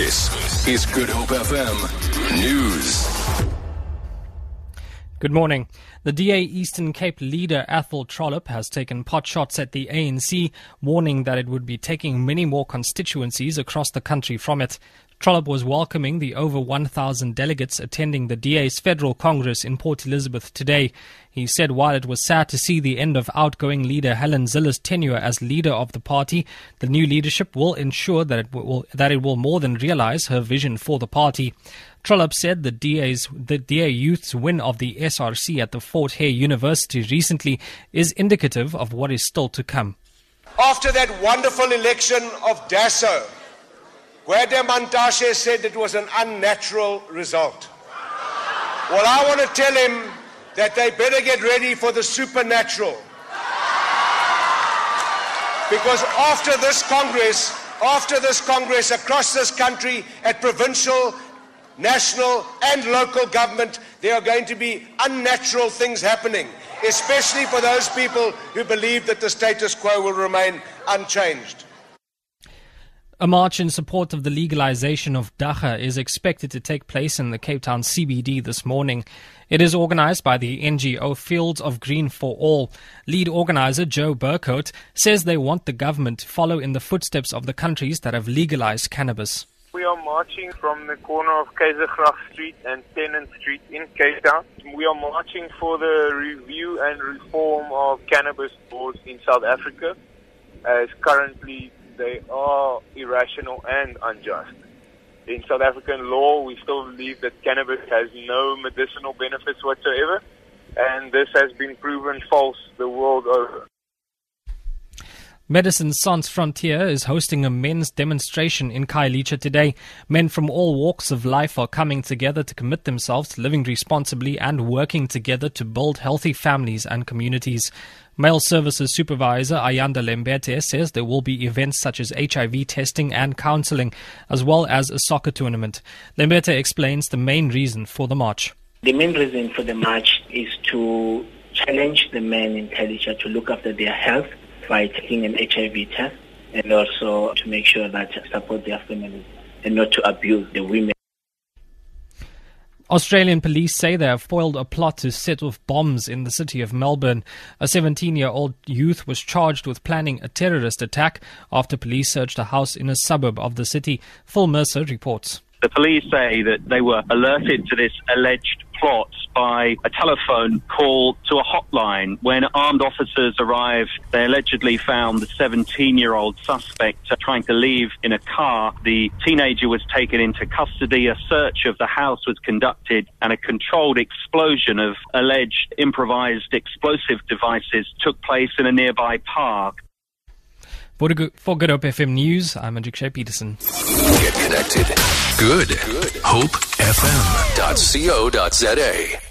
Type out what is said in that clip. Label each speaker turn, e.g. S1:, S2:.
S1: This is Good Hope FM News.
S2: Good morning. The DA Eastern Cape leader Athol Trollip has taken pot shots at the ANC, warning that it would be taking many more constituencies across the country from it. Trollip was welcoming the over 1,000 delegates attending the DA's Federal Congress in Port Elizabeth today. He said while it was sad to see the end of outgoing leader Helen Zille's tenure as leader of the party, the new leadership will ensure that it will, that it will more than realize her vision for the party. Trollip said the DA's the DA youth's win of the SRC at the Fort Hare University recently is indicative of what is still to come.
S3: After that wonderful election of DASO, Gwede said it was an unnatural result. Well, I want to tell him that they better get ready for the supernatural. Because after this Congress, after this Congress across this country at provincial, national, and local government, there are going to be unnatural things happening, especially for those people who believe that the status quo will remain unchanged.
S2: A march in support of the legalization of dagga is expected to take place in the Cape Town CBD this morning. It is organized by the NGO Fields of Green for All. Lead organizer Joe Burkhout says they want the government to follow in the footsteps of the countries that have legalized cannabis.
S4: We are marching from the corner of Keizersgracht Street and Tennant Street in Cape Town. We are marching for the review and reform of cannabis laws in South Africa as currently they are irrational and unjust. In South African law, we still believe that cannabis has no medicinal benefits whatsoever, and this has been proven false the world over.
S2: Médecins Sans Frontières is hosting a men's demonstration in Khayelitsha today. Men from all walks of life are coming together to commit themselves to living responsibly and working together to build healthy families and communities. Male Services Supervisor Ayanda Lembete says there will be events such as HIV testing and counseling, as well as a soccer tournament. Lembete explains the main reason for the march.
S5: The main reason for the march is to challenge the men in Khayelitsha to look after their health by taking an HIV test and also to make sure that support their families and not to abuse the women.
S2: Australian police say they have foiled a plot to set off bombs in the city of Melbourne. A 17 year old youth was charged with planning a terrorist attack after police searched a house in a suburb of the city. Phil Mercer reports.
S6: The police say that they were alerted to this alleged by a telephone call to a hotline. When armed officers arrived, they allegedly found the 17 year old suspect trying to leave in a car. The teenager was taken into custody. A search of the house was conducted, and a controlled explosion of alleged improvised explosive devices took place in a nearby park.
S2: For, Good Hope FM News, I'm Shea Peterson.
S1: Get connected. Good. Good. HopeFM.co.za.